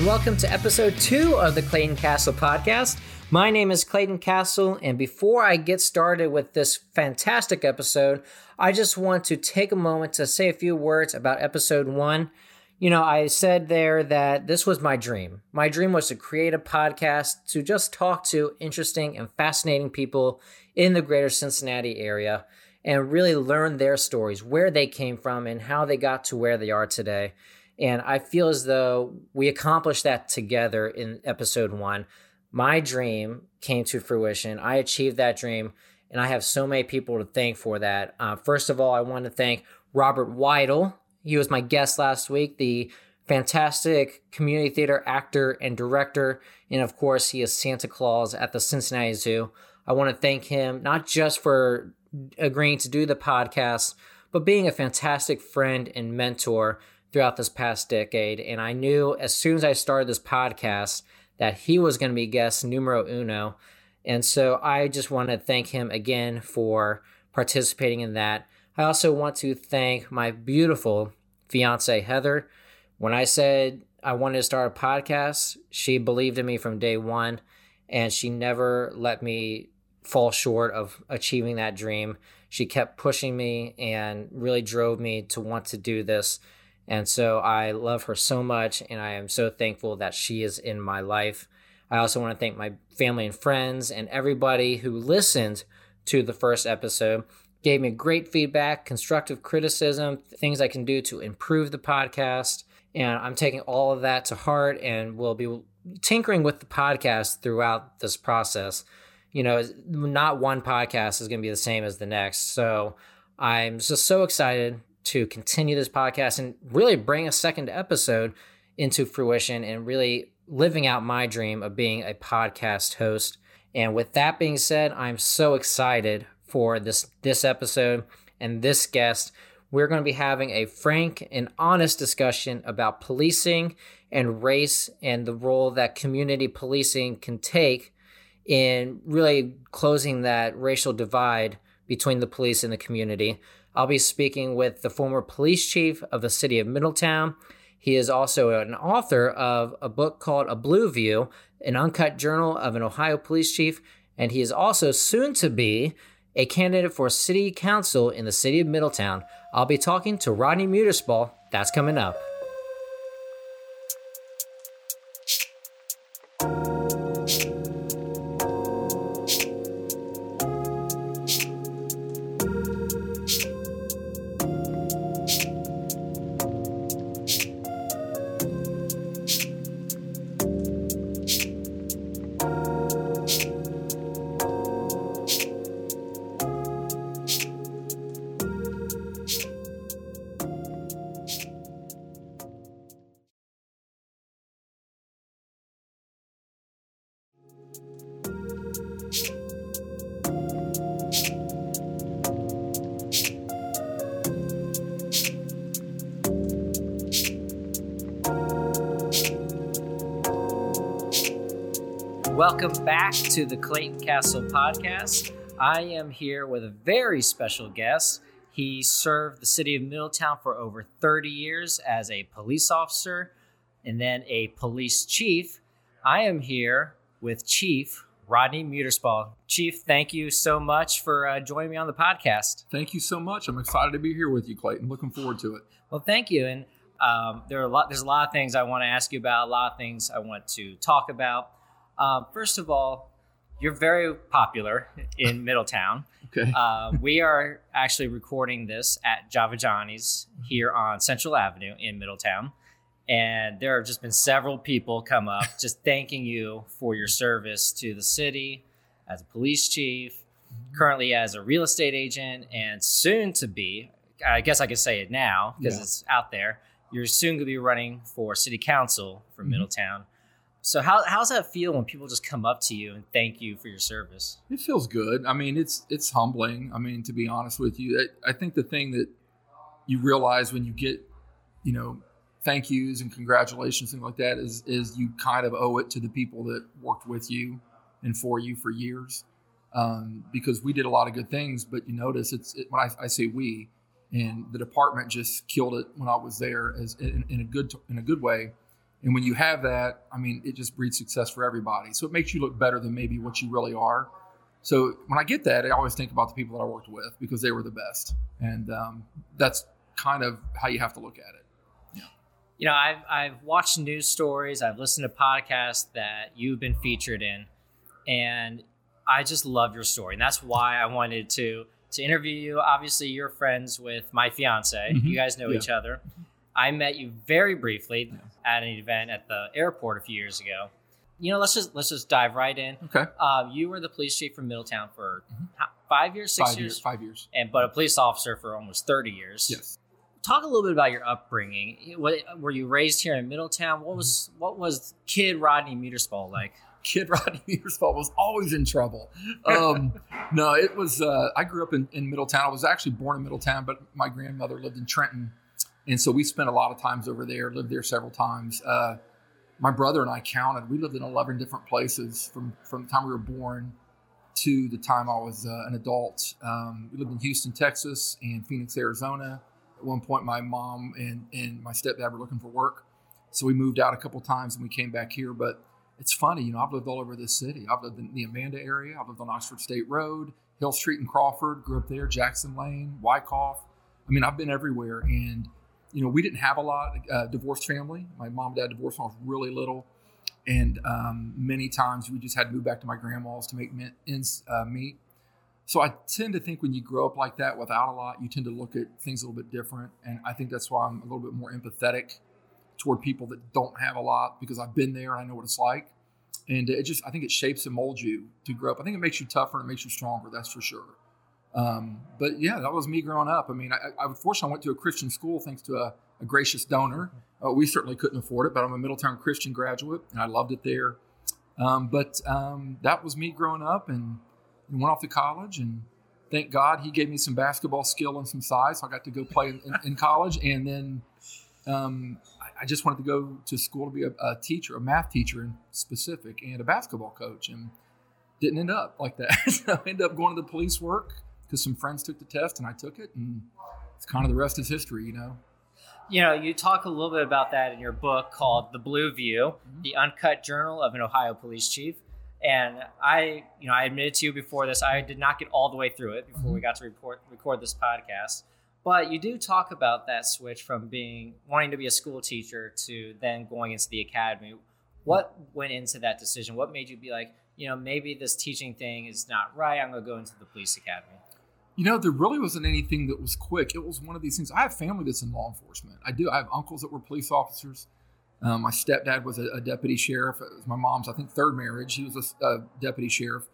And welcome to episode two of the Clayton Castle podcast. My name is Clayton Castle, and before I get started with this fantastic episode, I just want to take a moment to say a few words about episode one. You know, I said there that this was my dream. My dream was to create a podcast to just talk to interesting and fascinating people in the greater Cincinnati area and really learn their stories, where they came from, and how they got to where they are today. And I feel as though we accomplished that together in episode one. My dream came to fruition. I achieved that dream, and I have so many people to thank for that. Uh, first of all, I want to thank Robert Weidel. He was my guest last week, the fantastic community theater actor and director. And of course, he is Santa Claus at the Cincinnati Zoo. I want to thank him not just for agreeing to do the podcast, but being a fantastic friend and mentor throughout this past decade. And I knew as soon as I started this podcast that he was going to be guest numero uno. And so I just want to thank him again for participating in that. I also want to thank my beautiful fiance, Heather. When I said I wanted to start a podcast, she believed in me from day one, and she never let me fall short of achieving that dream. She kept pushing me and really drove me to want to do this. And so I love her so much, and I am so thankful that she is in my life. I also want to thank my family and friends and everybody who listened to the first episode, gave me great feedback, constructive criticism, things I can do to improve the podcast. And I'm taking all of that to heart and will be tinkering with the podcast throughout this process you know, not one podcast is going to be the same as the next. So I'm just so excited to continue this podcast and really bring a second episode into fruition and really living out my dream of being a podcast host. And with that being said, I'm so excited for this this episode and this guest. We're going to be having a frank and honest discussion about policing and race and the role that community policing can take in really closing that racial divide between the police and the community. I'll be speaking with the former police chief of the city of Middletown. He is also an author of a book called A Blue View, an uncut journal of an Ohio police chief, and he is also soon to be a candidate for city council in the city of Middletown. I'll be talking to Rodney Muterspaw. That's coming up. Welcome back to the Clayton Castle podcast. I am here with a very special guest. He served the city of Middletown for over 30 years as a police officer and then a police chief. I am here with Chief Rodney Muterspaw. Chief, thank you so much for uh, joining me on the podcast. Thank you so much. I'm excited to be here with you, Clayton. Looking forward to it. Well, thank you. And um, there are a lot. There's a lot of things I want to ask you about. A lot of things I want to talk about. Um, first of all, you're very popular in Middletown. okay. Uh, we are actually recording this at Java Johnny's here on Central Avenue in Middletown. And there have just been several people come up just thanking you for your service to the city as a police chief, currently as a real estate agent, and soon to be, I guess I could say it now because Yeah. it's out there. You're soon going to be running for city council for Mhm. Middletown. So how how's that feel when people just come up to you and thank you for your service? It feels good. I mean, it's it's humbling. I mean, to be honest with you, I, I think the thing that you realize when you get, you know, thank yous and congratulations things like that is is you kind of owe it to the people that worked with you and for you for years, um, because we did a lot of good things. But you notice it's it, when I, I say we, and the department just killed it when I was there as in, in a good in a good way. And when you have that, I mean, it just breeds success for everybody. So it makes you look better than maybe what you really are. So when I get that, I always think about the people that I worked with because they were the best, and um, that's kind of how you have to look at it. Yeah. You know, I've I've watched news stories, I've listened to podcasts that you've been featured in, and I just love your story, and that's why I wanted to to interview you. Obviously, you're friends with my fiance. Mm-hmm. You guys know yeah. each other. I met you very briefly yeah. At an event at the airport a few years ago. You know, let's just let's just dive right in. Okay. Uh, you were the police chief from Middletown for mm-hmm. five years, six five years? years, five years, and but a police officer for almost thirty years. Yes. Talk a little bit about your upbringing. What, were you raised here in Middletown? What was what was Kid Rodney Muterspaw like? Kid Rodney Muterspaw was always in trouble. Um, no, it was. Uh, I grew up in, in Middletown. I was actually born in Middletown, but my grandmother lived in Trenton and so we spent a lot of times over there, lived there several times. Uh, my brother and I counted. We lived in 11 different places from, from the time we were born to the time I was uh, an adult. Um, we lived in Houston, Texas, and Phoenix, Arizona. At one point, my mom and, and my stepdad were looking for work. So we moved out a couple times and we came back here. But it's funny, you know, I've lived all over this city. I've lived in the Amanda area, I've lived on Oxford State Road, Hill Street in Crawford, grew up there, Jackson Lane, Wyckoff. I mean, I've been everywhere. And you know, we didn't have a lot. Uh, divorced family. My mom and dad divorced when I was really little, and um, many times we just had to move back to my grandma's to make ends uh, meet. So I tend to think when you grow up like that without a lot, you tend to look at things a little bit different, and I think that's why I'm a little bit more empathetic toward people that don't have a lot because I've been there and I know what it's like. And it just, I think it shapes and molds you to grow up. I think it makes you tougher and it makes you stronger. That's for sure. Um, but yeah, that was me growing up. I mean, I, I fortunately went to a Christian school thanks to a, a gracious donor. Uh, we certainly couldn't afford it, but I'm a Middletown Christian graduate and I loved it there. Um, but um, that was me growing up and, and, went off to college. And thank God he gave me some basketball skill and some size. So I got to go play in, in college. And then um, I, I, just wanted to go to school to be a, a, teacher, a math teacher in specific, and a basketball coach. And didn't end up like that. so I ended up going to the police work because some friends took the test and I took it, and it's kind of the rest is history, you know. You know, you talk a little bit about that in your book called The Blue View, mm-hmm. the uncut journal of an Ohio police chief. And I, you know, I admitted to you before this, I did not get all the way through it before mm-hmm. we got to report, record this podcast. But you do talk about that switch from being wanting to be a school teacher to then going into the academy. What went into that decision? What made you be like, you know, maybe this teaching thing is not right. I'm going to go into the police academy. You know, there really wasn't anything that was quick. It was one of these things. I have family that's in law enforcement. I do. I have uncles that were police officers. Um, my stepdad was a, a, deputy sheriff. It was my mom's, I think, third marriage. He was a, a, deputy sheriff.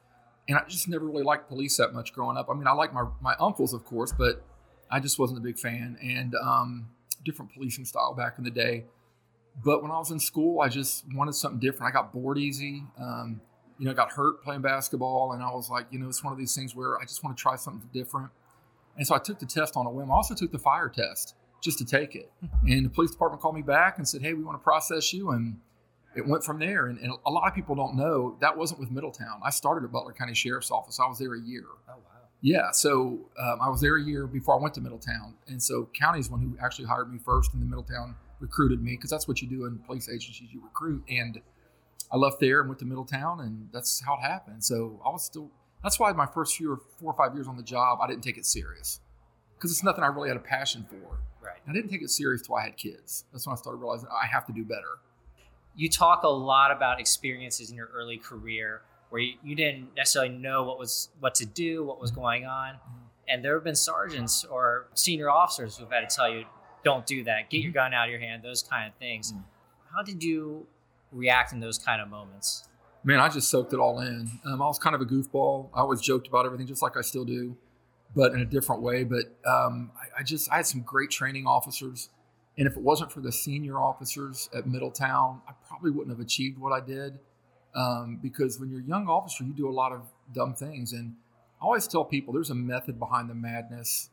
And I just never really liked police that much growing up. I mean, I like my, my uncles, of course, but I just wasn't a big fan. And um, different policing style back in the day. But when I was in school, I just wanted something different. I got bored easy. Um, you know, got hurt playing basketball, and I was like, you know, it's one of these things where I just want to try something different. And so I took the test on a whim. I also took the fire test just to take it. And the police department called me back and said, hey, we want to process you. And it went from there. And, and a lot of people don't know that wasn't with Middletown. I started at Butler County Sheriff's Office. I was there a year. Oh, wow. Yeah. So um, I was there a year before I went to Middletown. And so county is one who actually hired me first, and then Middletown recruited me because that's what you do in police agencies you recruit. And I left there and went to Middletown, and that's how it happened. So I was still. That's why my first few or four or five years on the job, I didn't take it serious because it's nothing I really had a passion for. Right. I didn't take it serious till I had kids. That's when I started realizing I have to do better. You talk a lot about experiences in your early career where you, you didn't necessarily know what was what to do, what was going on, mm-hmm. and there have been sergeants or senior officers who've had to tell you, "Don't do that. Get your mm-hmm. gun out of your hand." Those kind of things. Mm-hmm. How did you react in those kind of moments? Man, I just soaked it all in. Um, I was kind of a goofball. I always joked about everything, just like I still do, but in a different way. But um, I, I, just I had some great training officers, and if it wasn't for the senior officers at Middletown, I probably wouldn't have achieved what I did. Um, because when you're a young officer, you do a lot of dumb things, and I always tell people there's a method behind the madness,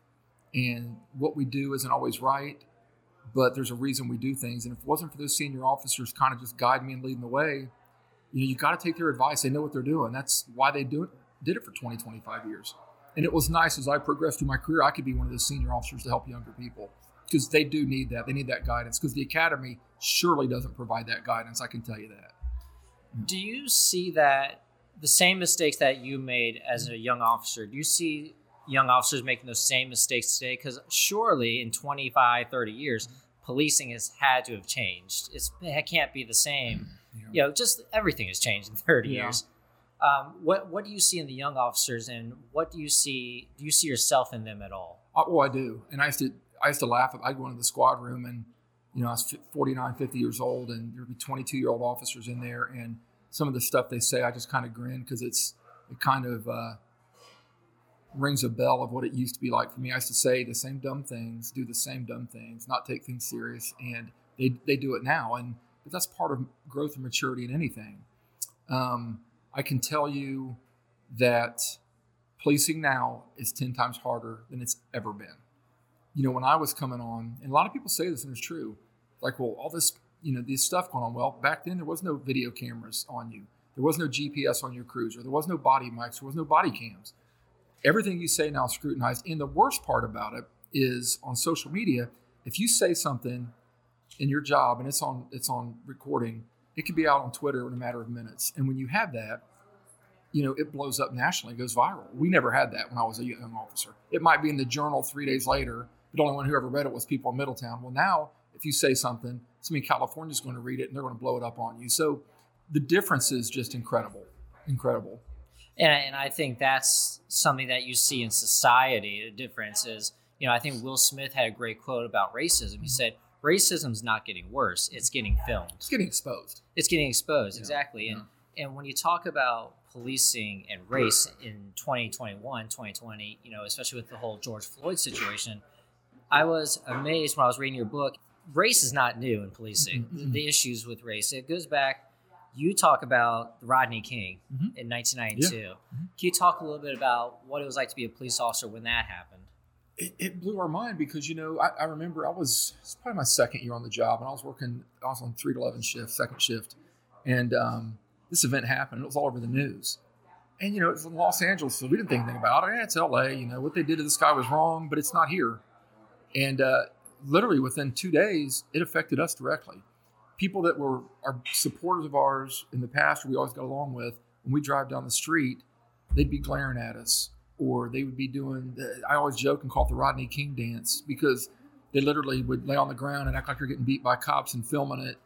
and what we do isn't always right but there's a reason we do things. And if it wasn't for those senior officers kind of just guiding me and leading the way, you know, you got to take their advice. They know what they're doing. That's why they do it, did it for 20, 25 years. And it was nice as I progressed through my career, I could be one of those senior officers to help younger people. because they do need that. They need that guidance because the academy surely doesn't provide that guidance. I can tell you that. Do you see that the same mistakes that you made as a young officer? Do you see young officers making those same mistakes today? Because surely in 25, 30 years, policing has had to have changed. It's, it can't be the same. Yeah. You know, just everything has changed in 30 yeah. years. Um, what what do you see in the young officers, and what do you see? Do you see yourself in them at all? Uh, well, I do, and I used to I used to laugh. I'd go into the squad room, and you know I was 49, 50 years old, and there'd be 22 year old officers in there, and some of the stuff they say, I just kind of grin because it's it kind of uh, rings a bell of what it used to be like for me. I used to say the same dumb things, do the same dumb things, not take things serious, and they they do it now, and but that's part of growth and maturity in anything. Um, I can tell you that policing now is ten times harder than it's ever been. You know, when I was coming on, and a lot of people say this, and it's true. Like, well, all this you know this stuff going on. Well, back then there was no video cameras on you. There was no GPS on your cruiser. There was no body mics. There was no body cams. Everything you say now scrutinized. And the worst part about it is on social media. If you say something in your job and it's on it's on recording, it could be out on Twitter in a matter of minutes. And when you have that, you know, it blows up nationally, goes viral. We never had that when I was a young officer. It might be in the journal three days later, but the only one who ever read it was people in Middletown. Well, now if you say something, somebody in California is going to read it and they're going to blow it up on you. So the difference is just incredible, incredible. And, and I think that's something that you see in society. The difference is, you know, I think Will Smith had a great quote about racism. He said, racism's not getting worse, it's getting filmed. It's getting exposed. It's getting exposed, yeah. exactly. And, yeah. and when you talk about policing and race in 2021, 2020, you know, especially with the whole George Floyd situation, I was amazed when I was reading your book race is not new in policing. Mm-hmm. The issues with race it goes back. You talk about Rodney King mm-hmm. in 1992. Yeah. Mm-hmm. Can you talk a little bit about what it was like to be a police officer when that happened? It, it blew our mind because you know I, I remember I was it's probably my second year on the job and I was working I was on three to eleven shift, second shift, and um, this event happened. It was all over the news. And you know, it's in Los Angeles, so we didn't think anything about it. Yeah, it's LA. You know, what they did to this guy was wrong, but it's not here. And uh, literally within two days, it affected us directly. People that were our supporters of ours in the past, we always got along with, when we drive down the street, they'd be glaring at us, or they would be doing. The, I always joke and call it the Rodney King dance because they literally would lay on the ground and act like you're getting beat by cops and filming it,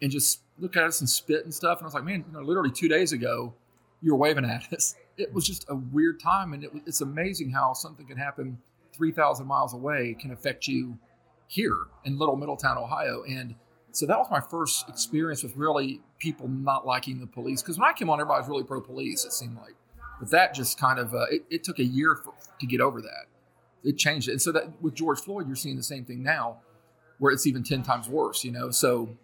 and just look at us and spit and stuff. And I was like, man, you know, literally two days ago, you were waving at us. It was just a weird time, and it, it's amazing how something can happen 3,000 miles away can affect you here in Little Middletown, Ohio. And so that was my first experience with really people not liking the police. Because when I came on, everybody was really pro police, it seemed like. But that just kind of, uh, it, it, took a year for, to get over that. It changed it. And so that with George Floyd, you're seeing the same thing now, where it's even 10 times worse, you know? So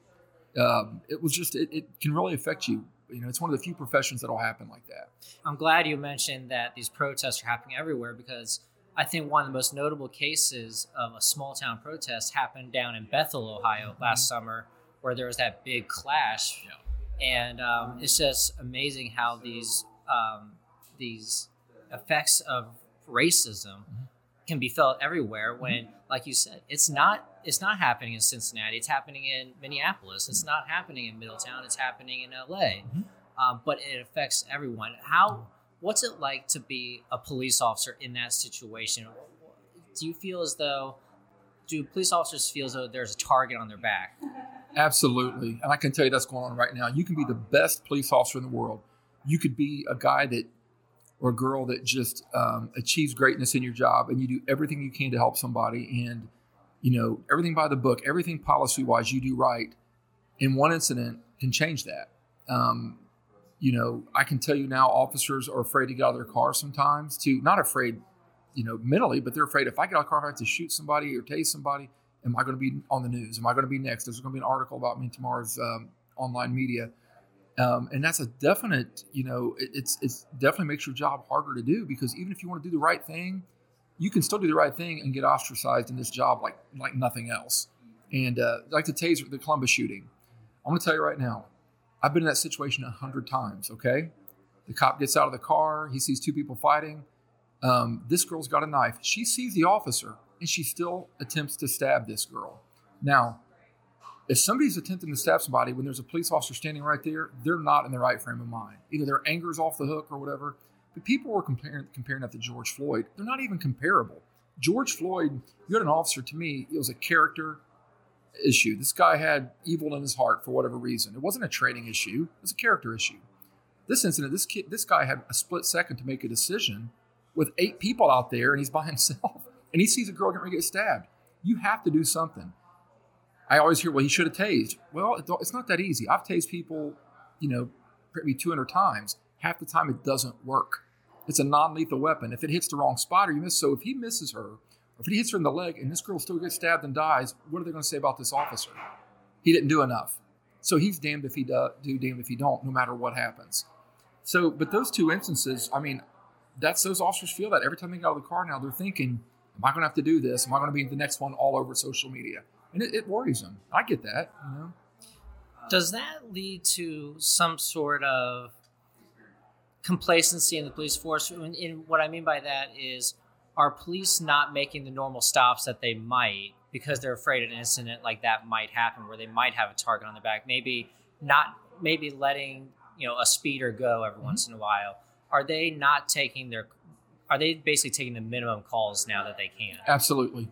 um, it was just, it, it can really affect you you know, it's one of the few professions that'll happen like that. I'm glad you mentioned that these protests are happening everywhere because I think one of the most notable cases of a small town protest happened down in Bethel, Ohio, mm-hmm. last summer, where there was that big clash. Yeah. And um, it's just amazing how these um, these effects of racism mm-hmm. can be felt everywhere. When, mm-hmm. like you said, it's not it's not happening in Cincinnati. It's happening in Minneapolis. It's not happening in Middletown. It's happening in L.A. Mm-hmm. Um, but it affects everyone. How What's it like to be a police officer in that situation? Do you feel as though do police officers feel as though there's a target on their back? Absolutely. And I can tell you that's going on right now. You can be the best police officer in the world. You could be a guy that or a girl that just um, achieves greatness in your job and you do everything you can to help somebody and you know everything by the book everything policy wise you do right in one incident can change that um, you know, I can tell you now, officers are afraid to get out of their car sometimes. To not afraid, you know, mentally, but they're afraid if I get out of the car, I have to shoot somebody or tase somebody. Am I going to be on the news? Am I going to be next? There's going to be an article about me in tomorrow's um, online media, um, and that's a definite. You know, it, it's it's definitely makes your job harder to do because even if you want to do the right thing, you can still do the right thing and get ostracized in this job like like nothing else. And uh, like the taser, the Columbus shooting, I'm going to tell you right now, I've been in that situation a hundred times. Okay, the cop gets out of the car. He sees two people fighting. Um, this girl's got a knife. She sees the officer. and she still attempts to stab this girl. Now, if somebody's attempting to stab somebody when there's a police officer standing right there, they're not in the right frame of mind. Either their anger's off the hook or whatever. But people were comparing comparing that to George Floyd. They're not even comparable. George Floyd, you had an officer to me, it was a character issue. This guy had evil in his heart for whatever reason. It wasn't a training issue, it was a character issue. This incident, this kid, this guy had a split second to make a decision with eight people out there and he's by himself and he sees a girl getting get stabbed. You have to do something. I always hear, well, he should have tased. Well, it's not that easy. I've tased people, you know, maybe 200 times. Half the time it doesn't work. It's a non lethal weapon. If it hits the wrong spot or you miss, so if he misses her, if he hits her in the leg and this girl still gets stabbed and dies, what are they going to say about this officer? He didn't do enough. So he's damned if he do, do damned if he don't, no matter what happens. So, but those two instances, I mean, that's those officers feel that every time they get out of the car now, they're thinking, Am I going to have to do this? Am I going to be the next one all over social media? And it, it worries them. I get that, you know. Does that lead to some sort of complacency in the police force? And, and what I mean by that is, are police not making the normal stops that they might because they're afraid an incident like that might happen, where they might have a target on their back? Maybe not. Maybe letting you know a speeder go every mm-hmm. once in a while. Are they not taking their are they basically taking the minimum calls now that they can? Absolutely.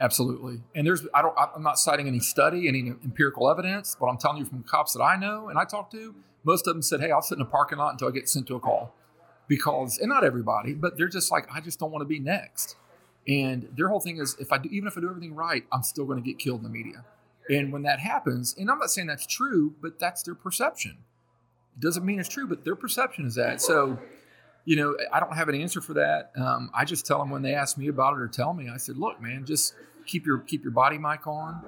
Absolutely. And there's, I don't, I'm not citing any study, any empirical evidence, but I'm telling you from cops that I know and I talk to, most of them said, Hey, I'll sit in a parking lot until I get sent to a call. Because, and not everybody, but they're just like, I just don't want to be next. And their whole thing is, if I do, even if I do everything right, I'm still going to get killed in the media. And when that happens, and I'm not saying that's true, but that's their perception. It doesn't mean it's true, but their perception is that. So, you know, I don't have an answer for that. Um, I just tell them when they ask me about it or tell me, I said, look, man, just keep your keep your body mic on.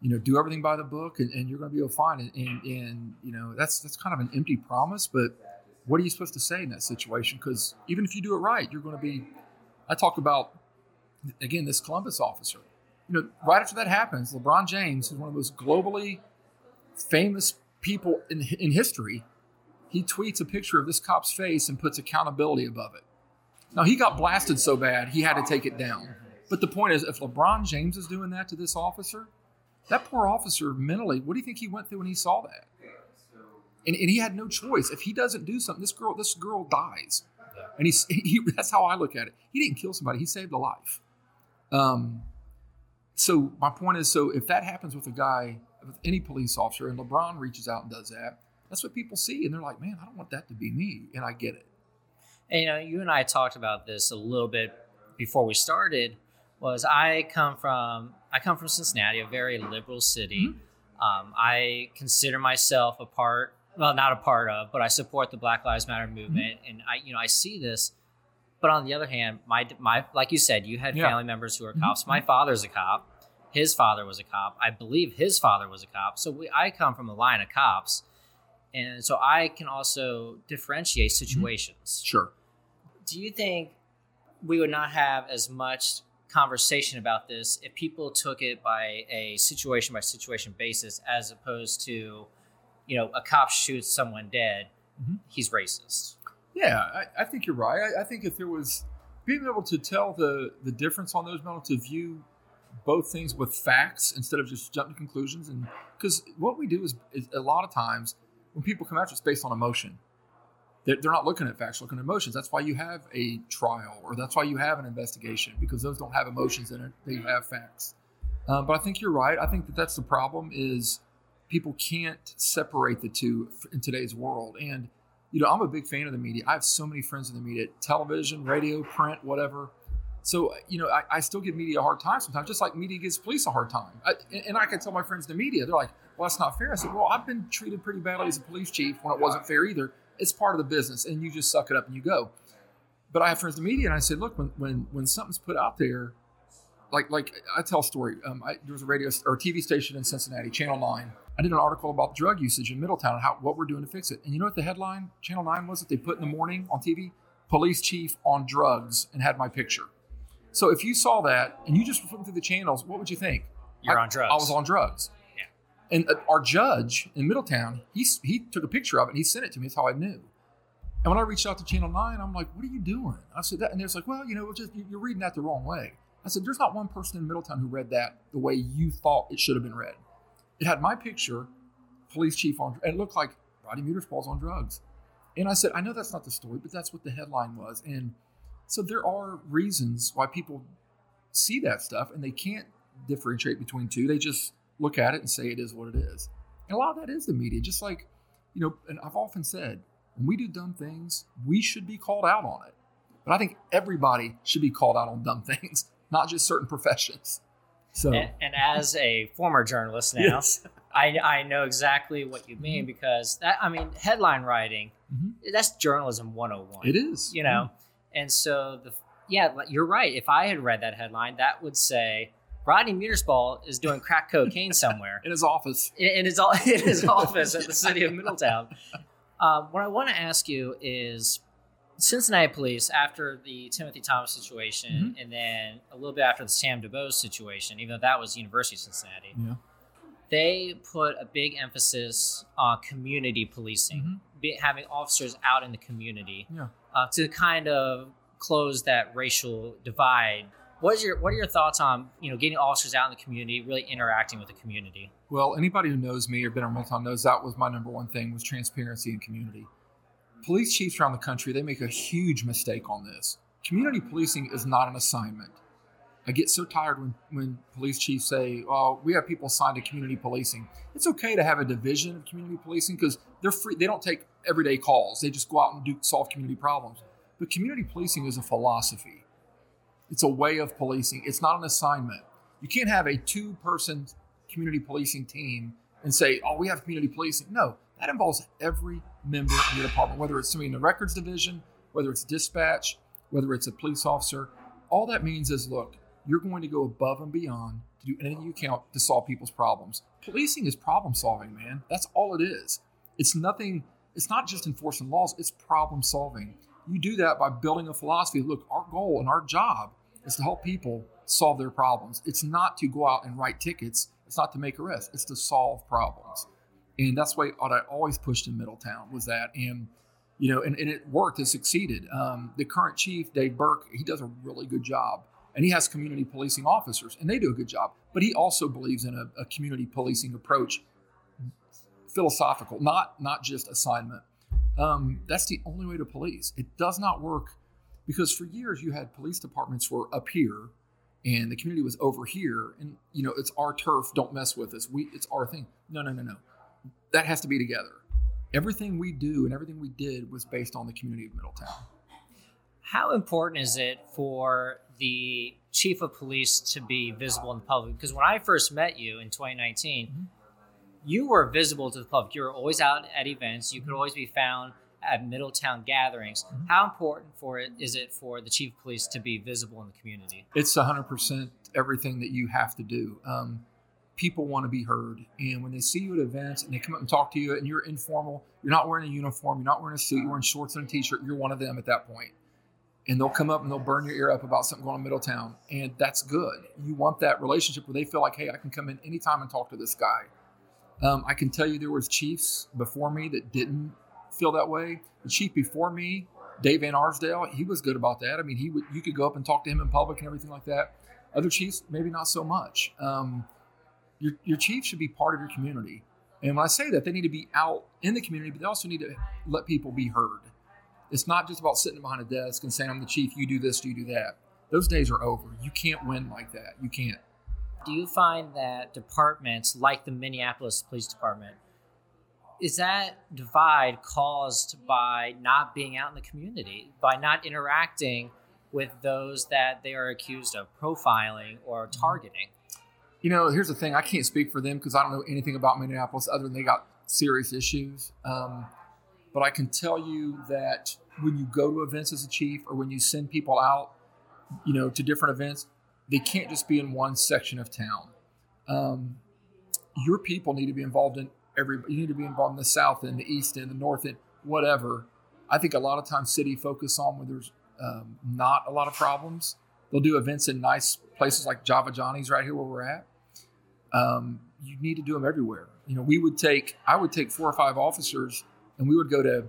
You know, do everything by the book, and, and you're going to be all fine. And, and, and you know, that's that's kind of an empty promise, but what are you supposed to say in that situation? Because even if you do it right, you're going to be. I talk about again this Columbus officer. You know, right after that happens, LeBron James, who's one of the most globally famous people in in history, he tweets a picture of this cop's face and puts accountability above it. Now, he got blasted so bad, he had to take it down. But the point is, if LeBron James is doing that to this officer, that poor officer mentally, what do you think he went through when he saw that? And, and he had no choice. If he doesn't do something, this girl, this girl dies. And he's, he, that's how I look at it. He didn't kill somebody; he saved a life. Um, so my point is, so if that happens with a guy, with any police officer, and LeBron reaches out and does that, that's what people see, and they're like, "Man, I don't want that to be me," and I get it. And you know, you and I talked about this a little bit before we started. Was I come from I come from Cincinnati, a very liberal city. Mm-hmm. Um, I consider myself a part, well, not a part of, but I support the Black Lives Matter mm-hmm. movement, mm-hmm. and I, you know, I see this. But on the other hand, my my like you said, you had yeah. family members who are mm-hmm. cops. My father's a cop. His father was a cop. I believe his father was a cop. So we, I come from a line of cops and so I can also differentiate mm-hmm. situations. Sure. Do you think we would not have as much conversation about this if people took it by a situation by situation basis as opposed to, you know, a cop shoots someone dead, mm-hmm. he's racist? Yeah, I, I think you're right. I, I, think if there was being able to tell the the difference on those mental to view both things with facts instead of just jumping to conclusions, and because what we do is, is a lot of times when people come after it's based on emotion. They're, they're not looking at facts, looking at emotions. That's why you have a trial, or that's why you have an investigation, because those don't have emotions in it. They have facts. Um, but I think you're right. I think that that's the problem is people can't separate the two in today's world. And you know, I'm a big fan of the media. I have so many friends in the media, television, radio, print, whatever. So, you know, I, I, still give media a hard time sometimes, just like media gives police a hard time. I, and I can tell my friends in the media, they're like, well, that's not fair. I said, well, I've been treated pretty badly as a police chief when it wasn't fair either. It's part of the business, and you just suck it up and you go. But I have friends in the media, and I said, look, when when when something's put out there, like like I tell a story. Um, I, there was a radio or a TV station in Cincinnati, Channel Nine. I did an article about drug usage in Middletown and how what we're doing to fix it. And you know what the headline Channel Nine was that they put in the morning on TV? Police chief on drugs, and had my picture. So if you saw that and you just were flipping through the channels, what would you think? You're I, on drugs. I was on drugs. Yeah. And uh, our judge in Middletown, he, he took a picture of it and he sent it to me. That's how I knew. And when I reached out to Channel 9, I'm like, what are you doing? I said that. And they're like, well, you know, just, you're reading that the wrong way. I said, there's not one person in Middletown who read that the way you thought it should have been read. It had my picture, police chief on, and it looked like Rodney Muterspaw's on drugs. And I said, I know that's not the story, but that's what the headline was. And so there are reasons why people see that stuff and they can't differentiate between two. They just look at it and say it is what it is. And a lot of that is the media. Just like, you know, and I've often said, when we do dumb things, we should be called out on it. But I think everybody should be called out on dumb things, not just certain professions. So, and, and as a former journalist now, yes. I, I know exactly what you mean mm-hmm. because that, I mean, headline writing, mm-hmm. that's journalism 101. It is. You know, mm-hmm. and so the, yeah, you're right. If I had read that headline, that would say, Rodney Muterspaw is doing crack cocaine somewhere in his office. In, in his in his office at the city of Middletown. Uh, what I want to ask you is, Cincinnati police after the Timothy Thomas situation, mm-hmm. and then a little bit after the Sam DuBose situation, even though that was University of Cincinnati, yeah. they put a big emphasis on community policing, mm-hmm. be, having officers out in the community yeah. uh, to kind of close that racial divide what is your what are your thoughts on you know getting officers out in the community, really interacting with the community? Well, anybody who knows me or been around time knows that was my number one thing was transparency and community. Police chiefs around the country they make a huge mistake on this. Community policing is not an assignment. I get so tired when, when police chiefs say, "Oh, we have people assigned to community policing." It's okay to have a division of community policing because they're free. They don't take everyday calls. They just go out and do solve community problems. But community policing is a philosophy. It's a way of policing. It's not an assignment. You can't have a two person community policing team and say, oh, we have community policing. No, that involves every member of your department, whether it's somebody in the records division, whether it's dispatch, whether it's a police officer. All that means is look, you're going to go above and beyond to do anything you can to solve people's problems. Policing is problem solving, man. That's all it is. It's nothing, it's not just enforcing laws, it's problem solving. You do that by building a philosophy. Look, our goal and our job is to help people solve their problems. It's not to go out and write tickets. It's not to make arrests. It's to solve problems. And that's why I always pushed in Middletown was that. And, you know, and, and it worked. It succeeded. Um, the current chief, Dave Birk, he does a really good job. And he has community policing officers, and they do a good job. But he also believes in a, a community policing approach, philosophical, not not just assignment. Um, that's the only way to police. It does not work because for years you had police departments were up here and the community was over here and you know it's our turf don't mess with us we it's our thing no no no no that has to be together everything we do and everything we did was based on the community of middletown how important is it for the chief of police to be visible in the public because when i first met you in 2019 mm-hmm. you were visible to the public you were always out at events you could always be found at Middletown gatherings. Mm-hmm. How important for it is it for the chief of police to be visible in the community? It's 100% everything that you have to do. Um, people want to be heard. And when they see you at events and they come up and talk to you and you're informal, you're not wearing a uniform, you're not wearing a suit, you're wearing shorts and a t shirt, you're one of them at that point. And they'll come up and they'll burn your ear up about something going on in Middletown. And that's good. You want that relationship where they feel like, hey, I can come in anytime and talk to this guy. Um, I can tell you there was chiefs before me that didn't feel that way. The chief before me, Dave Van Arsdale, he was good about that. I mean, he would you could go up and talk to him in public and everything like that. Other chiefs, maybe not so much. Um, your your chief should be part of your community, and when I say that, they need to be out in the community, but they also need to let people be heard. It's not just about sitting behind a desk and saying, "I'm the chief. You do this, you do that." Those days are over. You can't win like that. You can't. Do you find that departments like the Minneapolis Police Department is that divide caused by not being out in the community, by not interacting with those that they are accused of profiling or mm-hmm. targeting? You know, here's the thing I can't speak for them because I don't know anything about Minneapolis other than they got serious issues. Um, but I can tell you that when you go to events as a chief or when you send people out, you know, to different events, they can't just be in one section of town. Um, your people need to be involved in every you need to be involved in the south and the east and the north and whatever. I think a lot of times city focus on where there's um, not a lot of problems. They'll do events in nice places like Java Johnny's right here where we're at. Um, you need to do them everywhere. You know, we would take I would take four or five officers and we would go to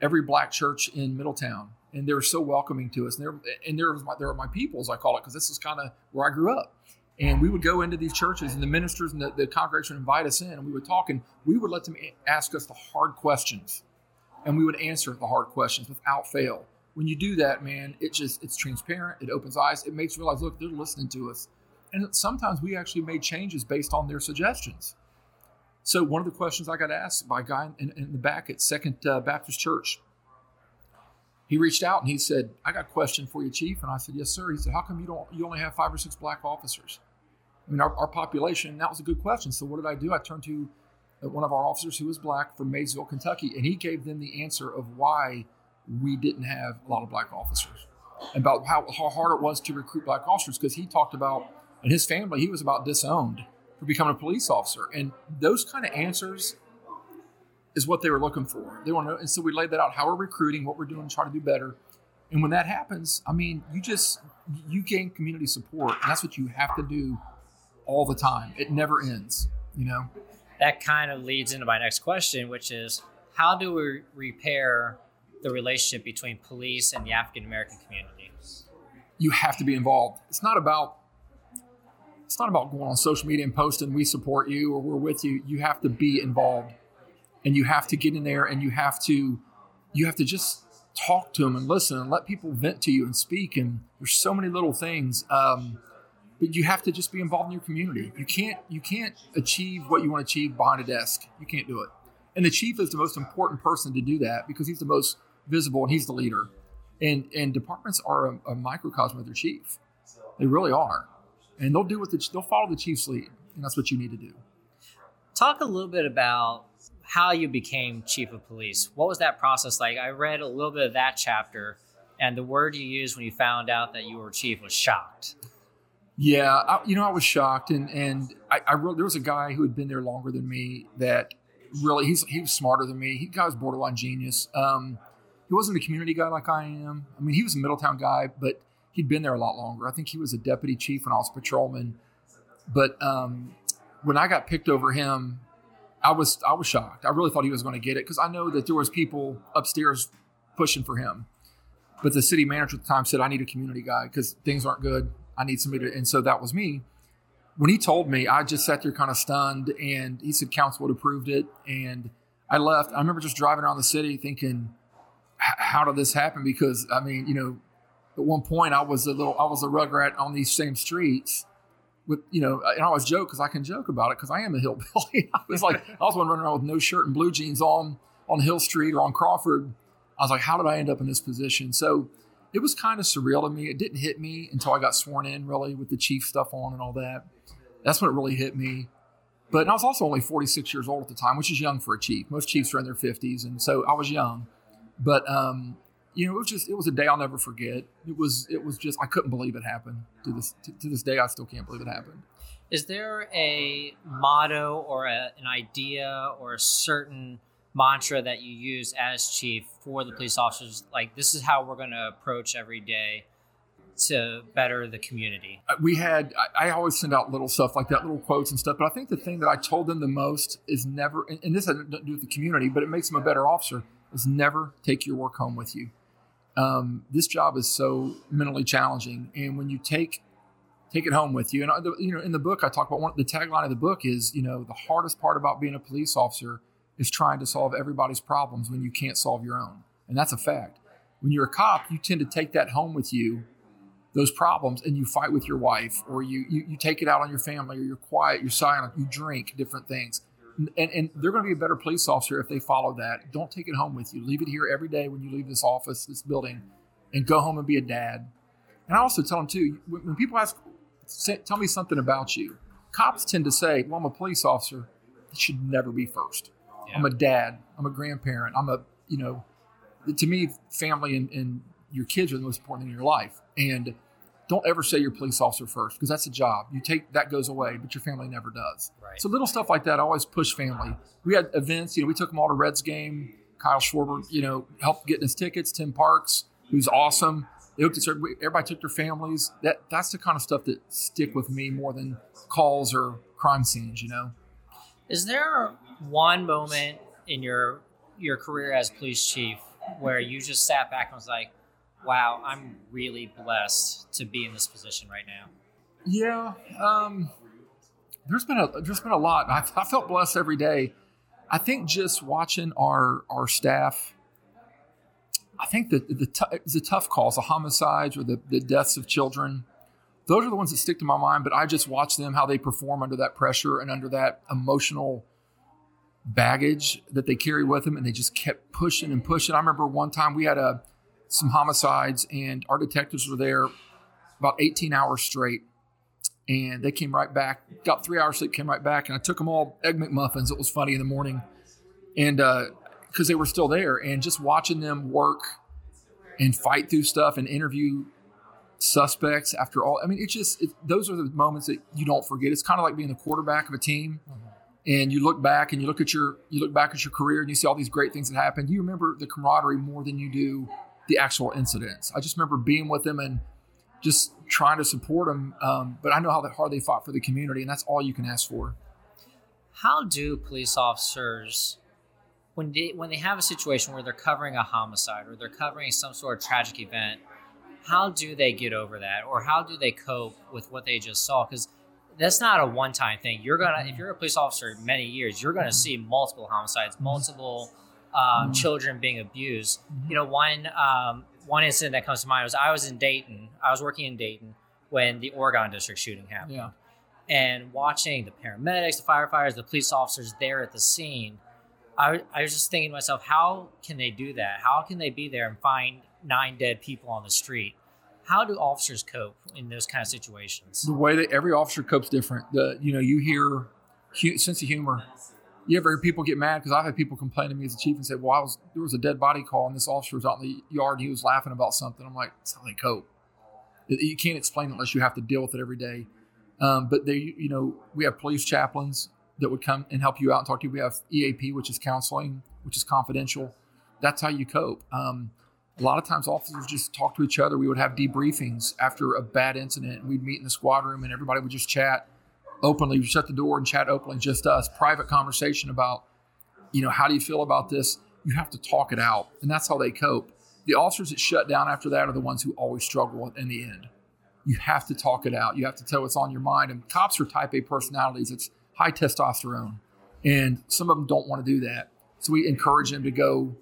every black church in Middletown and they were so welcoming to us. And they're and they're my, they're my people, as I call it, because this is kind of where I grew up. And we would go into these churches, and the ministers and the, the congregation would invite us in, and we would talk, and we would let them ask us the hard questions, and we would answer the hard questions without fail. When you do that, man, it just it's transparent. It opens eyes. It makes you realize, look, they're listening to us. And sometimes we actually made changes based on their suggestions. So one of the questions I got asked by a guy in, in the back at Second uh, Baptist Church, he reached out and he said, "I got a question for you, Chief." And I said, "Yes, sir." He said, "How come you don't you only have five or six black officers?" I mean, our, our population. That was a good question. So what did I do? I turned to uh, one of our officers who was black from Maysville, Kentucky, and he gave them the answer of why we didn't have a lot of black officers, about how, how hard it was to recruit black officers. Because he talked about and his family, he was about disowned for becoming a police officer. And those kind of answers is what they were looking for. They want to know. And so we laid that out how we're recruiting, what we're doing try to do better. And when that happens, I mean, you just you gain community support. And that's what you have to do all the time. It never ends, you know. That kind of leads into my next question, which is how do we repair the relationship between police and the African American community? You have to be involved. It's not about it's not about going on social media and posting we support you or we're with you. You have to be involved. And you have to get in there and you have to you have to just talk to them and listen and let people vent to you and speak. And there's so many little things um, but you have to just be involved in your community. You can't you can't achieve what you want to achieve behind a desk. You can't do it. And the chief is the most important person to do that because he's the most visible and he's the leader and and departments are a, a microcosm of their chief they really are and they'll do what the, they'll follow the chief's lead, and that's what you need to do. Talk a little bit about how you became chief of police. What was that process like? I read a little bit of that chapter, and the word you used when you found out that you were chief was shocked. Yeah, I, you know, I was shocked, and and I, I there was a guy who had been there longer than me that really he's he was smarter than me. He guy was borderline genius. Um, he wasn't a community guy like I am. I mean, he was a Middletown guy, but he'd been there a lot longer. I think he was a deputy chief when I was patrolman. But um, when I got picked over him, I was I was shocked. I really thought he was going to get it because I know that there was people upstairs pushing for him. But the city manager at the time said, "I need a community guy because things aren't good. I need somebody." To, and so that was me. When he told me, I just sat there kind of stunned, and he said council had approved it, and I left. I remember just driving around the city thinking, "How did this happen?" Because I mean, you know, at one point I was a little I was a rugrat on these same streets with you know and I always joke because I can joke about it because I am a hillbilly. I was like I was one running around with no shirt and blue jeans on on Hill Street or on Crawford. I was like, how did I end up in this position? So it was kind of surreal to me. It didn't hit me until I got sworn in, really, with the chief stuff on and all that. That's when it really hit me. But I was also only 46 years old at the time, which is young for a chief. Most chiefs are in their 50s, and so I was young. But um, you know, it was just it was a day I'll never forget. It was it was just I couldn't believe it happened. To this to, to this day, I still can't believe it happened. Is there a motto or a, an idea or a certain mantra that you use as chief for the police officers? Like this is how we're going to approach every day to better the community. Uh, we had I, I, always send out little stuff like that, little quotes and stuff. But I think the thing that I told them the most is never, and, and this has nothing to do with the community, but it makes them a better officer. Is never take your work home with you um, this job is so mentally challenging, and when you take take it home with you, and uh, you know, in the book I talk about one. The tagline of the book is, you know, the hardest part about being a police officer is trying to solve everybody's problems when you can't solve your own, and that's a fact. When you're a cop, you tend to take that home with you, those problems, and you fight with your wife, or you you, you take it out on your family, or you're quiet, you're silent, you drink different things and, and they're going to be a better police officer if they follow that. Don't take it home with you. Leave it here every day when you leave this office, this building, and go home and be a dad. And I also tell them too when, when people ask, say, tell me something about you. Cops tend to say, "Well, I'm a police officer." It should never be first. Yeah. I'm a dad. I'm a grandparent. I'm a you know, to me, family and, and your kids are the most important thing in your life. And don't ever say you're a police officer first because that's a job. You take that goes away, but your family never does. Right. So little stuff like that I always push family. We had events, you know, we took them all to Reds game. Kyle Schwarber, you know, helped getting us tickets. Tim Parks, who's awesome. They hooked us. Everybody took their families. That that's the kind of stuff that stick with me more than calls or crime scenes. You know. Is there one moment in your your career as police chief where you just sat back and was like, wow, I'm really blessed to be in this position right now? Yeah, um, there's been a there's been a lot. I, I felt blessed every day. I think just watching our our staff. I think the, the, the tough calls, the homicides or the, the deaths of children, those are the ones that stick to my mind. But I just watch them how they perform under that pressure and under that emotional baggage that they carry with them, and they just kept pushing and pushing. I remember one time we had a some homicides, and our detectives were there about 18 hours straight, and they came right back. Got three hours sleep, came right back, and I took them all egg McMuffins. It was funny in the morning, and because uh, they were still there, and just watching them work and fight through stuff and interview suspects after all. I mean, it's just it, those are the moments that you don't forget. It's kind of like being the quarterback of a team. Mm-hmm and you look back and you look at your you look back at your career and you see all these great things that happened you remember the camaraderie more than you do the actual incidents. I just remember being with them and just trying to support them um, but i know how hard they fought for the community and that's all you can ask for. How do police officers when they when they have a situation where they're covering a homicide or they're covering some sort of tragic event how do they get over that? Or how do they cope with what they just saw? Because that's not a one time thing. You're gonna if mm-hmm. you're a police officer many years, you're gonna mm-hmm. see multiple homicides, mm-hmm. multiple um, mm-hmm. children being abused. You know, one um, one incident that comes to mind was I was in Dayton. I was working in Dayton when the Oregon District shooting happened. Yeah. And watching the paramedics, the firefighters, the police officers there at the scene, I, I was just thinking to myself, how can they do that? How can they be there and find nine dead people on the street? how do officers cope in those kind of situations? The way that every officer copes different. The you know you hear hu- sense of humor. You ever hear people get mad because I've had people complain to me as a chief and say, "Well, I was there was a dead body call and this officer was out in the yard and he was laughing about something." I'm like, "That's how they cope." You can't explain it unless you have to deal with it every day. Um, but they, you know, we have police chaplains that would come and help you out and talk to you. We have EAP, which is counseling, which is confidential. That's how you cope. Um, a lot of times officers just talk to each other. We would have debriefings after a bad incident. And we'd meet in the squad room and everybody would just chat openly. Shut the door and chat openly, just us. Private conversation about, you know, how do you feel about this? You have to talk it out, and that's how they cope. The officers that shut down after that are the ones who always struggle in the end. You have to talk it out. You have to tell what's on your mind. And cops are type A personalities. It's high testosterone, and some of them don't want to do that. So we encourage them to go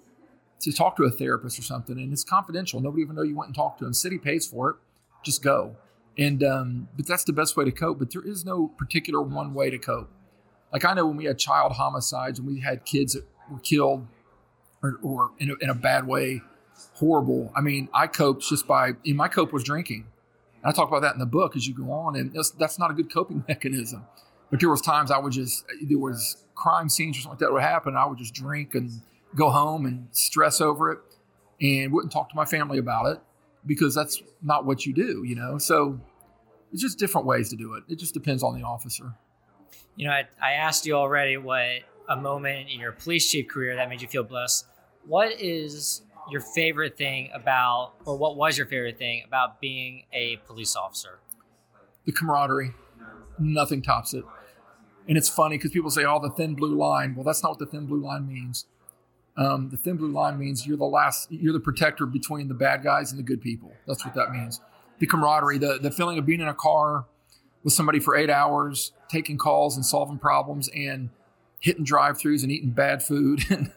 to talk to a therapist or something, and it's confidential. Nobody even know you went and talked to them. City pays for it. Just go. And um, but that's the best way to cope. But there is no particular one way to cope. Like I know when we had child homicides and we had kids that were killed or, or in, a, in a bad way, horrible. I mean, I coped just by. In my cope was drinking. And I talk about that in the book as you go on, and that's, that's not a good coping mechanism. But there was times I would just there was crime scenes or something like that would happen. I would just drink and go home and stress over it and wouldn't talk to my family about it because that's not what you do, you know? So it's just different ways to do it. It just depends on the officer. You know, I, I asked you already what a moment in your police chief career that made you feel blessed. What is your favorite thing about, or what was your favorite thing about being a police officer? The camaraderie. Nothing tops it. And it's funny because people say, oh, the thin blue line. Well, that's not what the thin blue line means. Um, the thin blue line means you're the last, you're the protector between the bad guys and the good people. That's what that means. The camaraderie, the, the feeling of being in a car with somebody for eight hours, taking calls and solving problems and hitting drive throughs and eating bad food and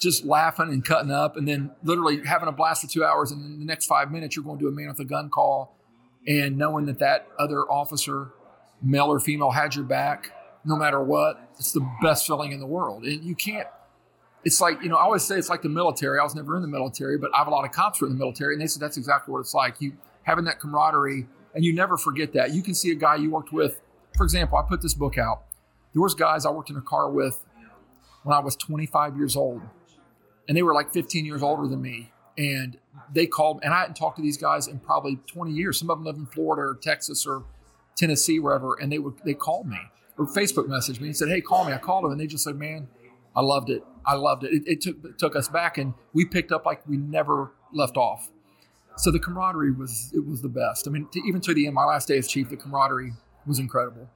just laughing and cutting up and then literally having a blast for two hours. And in the next five minutes, you're going to do a man with a gun call and knowing that that other officer, male or female, had your back no matter what. It's the best feeling in the world. And you can't, it's like, you know, I always say it's like the military. I was never in the military, but I have a lot of cops who are in the military, and they said that's exactly what it's like. You having that camaraderie, and you never forget that. You can see a guy you worked with. For example, I put this book out. There was guys I worked in a car with when I was 25 years old, and they were like 15 years older than me. And they called, and I hadn't talked to these guys in probably 20 years. Some of them live in Florida or Texas or Tennessee, wherever, and they would they called me or Facebook messaged me and said, "Hey, call me." I called them, and they just said, "Man, I loved it. I loved it. It, it took it took us back, and we picked up like we never left off. So the camaraderie was it was the best. I mean, to, even to the end, my last day as chief, the camaraderie was incredible.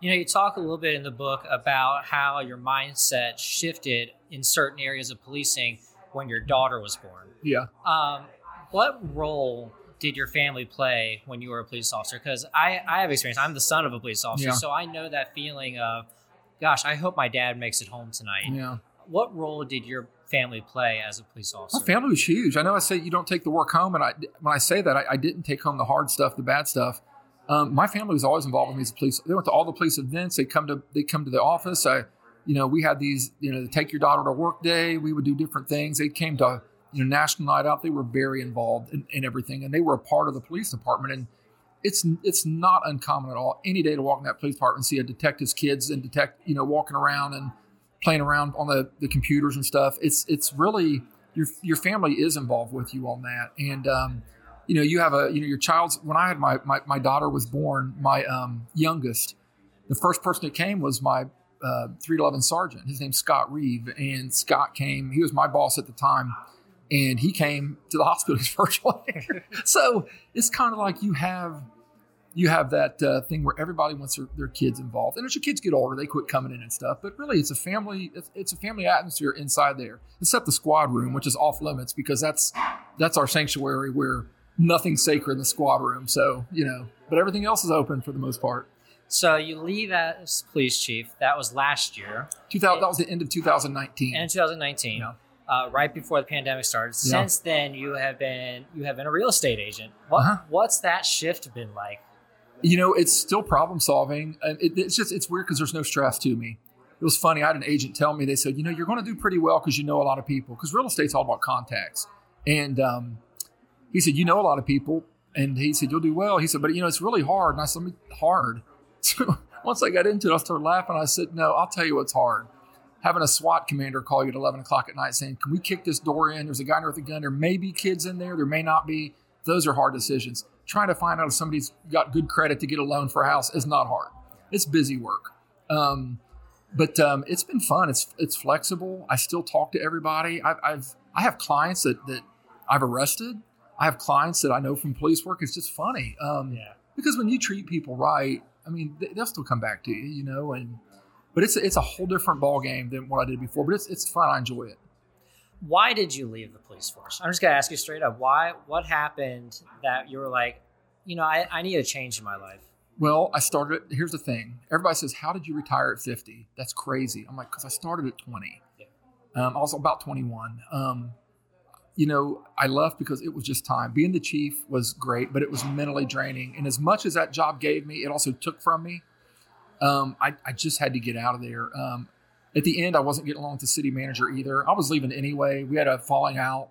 You know, you talk a little bit in the book about how your mindset shifted in certain areas of policing when your daughter was born. Yeah. Um, what role did your family play when you were a police officer? Because I, I have experience. I'm the son of a police officer, Yeah. so I know that feeling of, gosh, I hope my dad makes it home tonight. Yeah. What role did your family play as a police officer? My family was huge. I know I say you don't take the work home, and I when I say that I, I didn't take home the hard stuff, the bad stuff. Um, my family was always involved with me as a police. They went to all the police events. They come to they come to the office. I, you know, we had these, you know, the take your daughter to work day. We would do different things. They came to you know national night out. They were very involved in, in everything, and they were a part of the police department. And it's it's not uncommon at all any day to walk in that police department and see a detective's kids and detect you know walking around and playing around on the, the computers and stuff. It's it's really your your family is involved with you on that, and um, you know you have a you know your child's. When I had my my, my daughter was born, my um, youngest, the first person that came was my uh, 311 sergeant. His name's Scott Reeve, and Scott came. He was my boss at the time, and he came to the hospital his first day. so it's kind of like you have you have that uh, thing where everybody wants their, their kids involved, and as your kids get older, they quit coming in and stuff. But really, it's a family. It's, it's a family atmosphere inside there, except the squad room, which is off limits because that's that's our sanctuary where nothing's sacred in the squad room. So you know, but everything else is open for the most part. So you leave as police chief. That was last year, 2000, that was the end of 2019. and 2019, Yeah. uh, right before the pandemic started. Yeah. Since then, you have been you have been a real estate agent. What Uh-huh. what's that shift been like? You know, it's still problem solving. And it, it's just, it's weird because there's no stress to me. It was funny. I had an agent tell me, they said, you know, you're going to do pretty well because you know a lot of people. Because real estate's all about contacts. And um, he said, you know a lot of people. And he said, you'll do well. He said, but you know, it's really hard. And I said, "Me- hard. So once I got into it, I started laughing. I said, no, I'll tell you what's hard. Having a SWAT commander call you at 11 o'clock at night saying, can we kick this door in? There's a guy there with a gun. There may be kids in there. There may not be. Those are hard decisions. Trying to find out if somebody's got good credit to get a loan for a house is not hard. It's busy work. Um, but um, it's been fun. It's it's flexible. I still talk to everybody. I've, I've I have clients that that I've arrested. I have clients that I know from police work. It's just funny um, Yeah. because when you treat people right, I mean they- they'll still come back to you, you know. And but it's it's a whole different ball game than what I did before. But it's it's fun. I enjoy it. Why did you leave the police force? I'm just gonna ask you straight up. Why? What happened that you were like, you know, I, I need a change in my life. Well, I started. Here's the thing. Everybody says, "How did you retire at 50?" That's crazy. I'm like, because I started at 20. Yeah. Um, I was about 21. Um, you know, I left because it was just time. Being the chief was great, but it was mentally draining. And as much as that job gave me, it also took from me. Um, I, I just had to get out of there. Um, at the end, I wasn't getting along with the city manager either. I was leaving anyway. We had a falling out,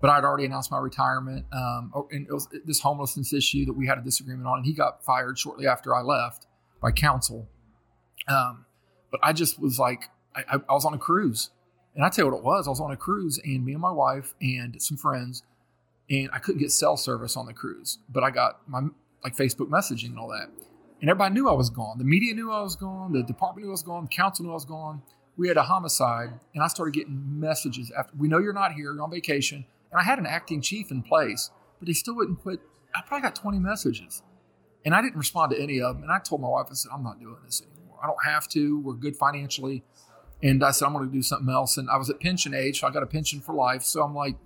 but I'd already announced my retirement. Um, oh, and it was this homelessness issue that we had a disagreement on, and he got fired shortly after I left by council. Um, but I just was like, I, I, was on a cruise, and I tell you what it was. I was on a cruise, and me and my wife and some friends, and I couldn't get cell service on the cruise, but I got my like Facebook messaging and all that. And everybody knew I was gone. The media knew I was gone. The department knew I was gone. The council knew I was gone. We had a homicide, and I started getting messages after. We know you're not here. You're on vacation. And I had an acting chief in place, but he still wouldn't quit. I probably got 20 messages, and I didn't respond to any of them. And I told my wife, I said, I'm not doing this anymore. I don't have to. We're good financially. And I said, I'm going to do something else. And I was at pension age, so I got a pension for life. So I'm like,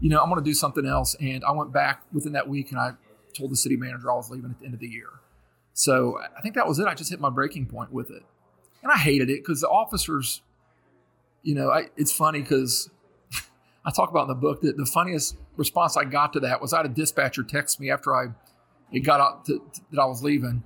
you know, I'm going to do something else. And I went back within that week, and I told the city manager I was leaving at the end of the year. So I think that was it. I just hit my breaking point with it, and I hated it because the officers, you know, I, it's funny because I talk about in the book that the funniest response I got to that was I had a dispatcher text me after I it got out to, to- that I was leaving.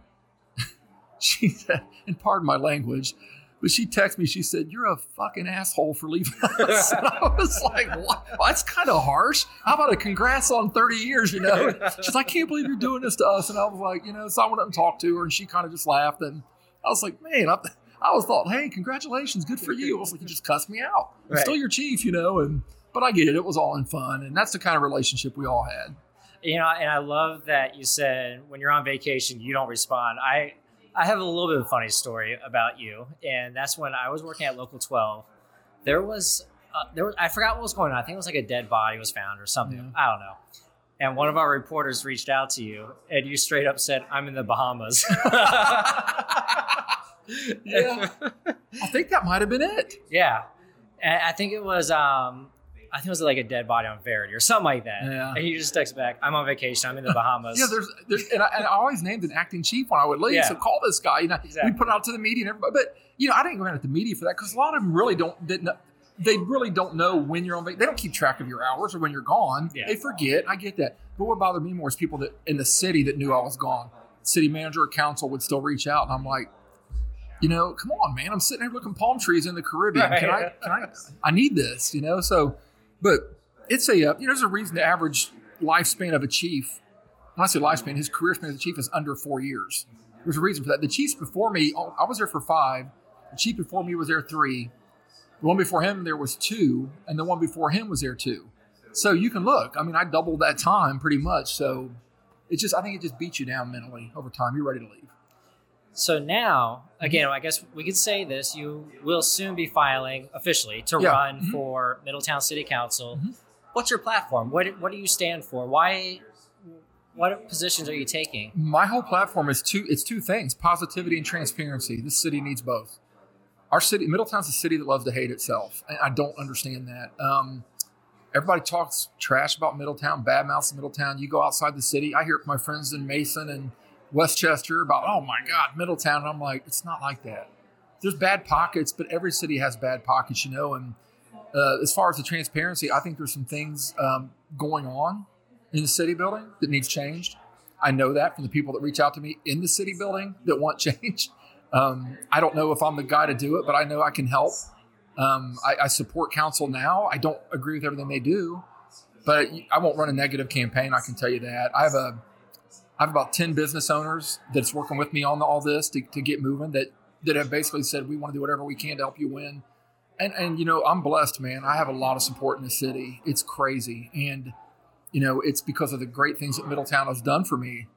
she said, and pardon my language, but she texted me. She said, "You're a fucking asshole for leaving us." and I was like, "What? Well, that's kind of harsh. How about a congrats on 30 years?" You know? She's like, "I can't believe you're doing this to us." And I was like, you know, so I went up and talked to her, and she kind of just laughed. And I was like, "Man, I, I was thought, hey, congratulations, good for you." I was like, "You just cussed me out. I'm Right. still your chief, you know." And but I get it. It was all in fun, and that's the kind of relationship we all had. You know, and I love that you said when you're on vacation, you don't respond. I I have a little bit of a funny story about you, and that's when I was working at Local 12. There was uh, there was I forgot what was going on. I think it was like a dead body was found or something. Yeah. I don't know. And one of our reporters reached out to you, and you straight up said, "I'm in the Bahamas." Yeah. I think that might have been it. Yeah, and I think it was. Um, I think it was like a dead body on Verity or something like that. Yeah. And he just texts back, I'm on vacation. I'm in the Bahamas. Yeah, there's, there's and, I, and I always named an acting chief when I would leave. Yeah. So call this guy. You know, Exactly. we put it out to the media and everybody. But you know, I didn't go out at the media for that because a lot of them really don't. Didn't, they really don't know when you're on vacation. They don't keep track of your hours or when you're gone. Yeah. They forget. I get that. But what bothered me more is people that in the city that knew I was gone. City manager or council would still reach out, and I'm like, you know, come on, man. I'm sitting here looking palm trees in the Caribbean. Can I? Can I? I need this. You know. So, but it's a uh, you know, there's a reason the average lifespan of a chief. When I say lifespan, his career span as a chief is under four years. There's a reason for that. The chiefs before me, oh, I was there for five. The chief before me was there three. The one before him there was two, and the one before him was there two. So you can look. I mean, I doubled that time pretty much. So it's just, I think it just beats you down mentally over time. You're ready to leave. So now, again, I guess we could say this: you will soon be filing officially to Yeah. run Mhm. for Middletown City Council. Mhm. What's your platform? What What do you stand for? Why? What positions are you taking? My whole platform is two. It's two things: positivity and transparency. This city needs both. Our city, Middletown's a city that loves to hate itself, and I don't understand that. Um, everybody talks trash about Middletown, bad mouths Middletown. You go outside the city, I hear it from my friends in Mason and Westchester about, oh my God, Middletown. And I'm like, it's not like that. There's bad pockets, but every city has bad pockets, you know. And uh, as far as the transparency, I think there's some things um, going on in the city building that needs changed. I know that from the people that reach out to me in the city building that want change. Um, I don't know if I'm the guy to do it, but I know I can help. Um, I, I support council now. I don't agree with everything they do, but I won't run a negative campaign. I can tell you that. I have a, I have about ten business owners that's working with me on all this to, to get moving. That that have basically said we want to do whatever we can to help you win. And and you know I'm blessed, man. I have a lot of support in the city. It's crazy, and you know it's because of the great things that Middletown has done for me.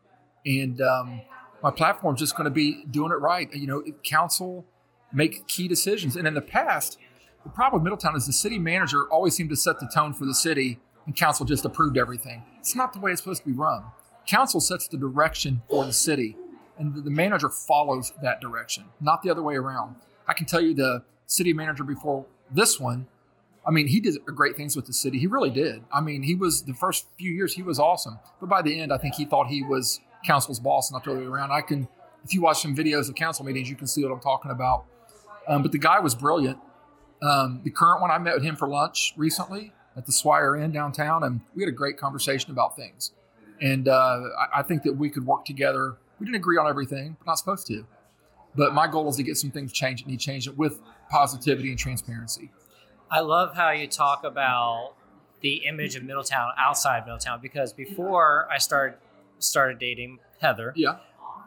And um, my platform's just going to be doing it right. You know, council make key decisions. And in the past, the problem with Middletown is the city manager always seemed to set the tone for the city, and council just approved everything. It's not the way it's supposed to be run. Council sets the direction for the city, and the- manager follows that direction, not the other way around. I can tell you the city manager before this one, I mean, he did great things with the city. He really did. I mean, he was the first few years he was awesome, but by the end, I think he thought he was council's boss, not the other way around. I can, if you watch some videos of council meetings, you can see what I'm talking about. Um, but the guy was brilliant. Um, the current one, I met with him for lunch recently at the Swire Inn downtown, and we had a great conversation about things. And uh, I, I think that we could work together. We didn't agree on everything, we're not supposed to. But my goal is to get some things changed, and he changed it with positivity and transparency. I love how you talk about the image of Middletown outside Middletown because before I started started dating Heather, Yeah.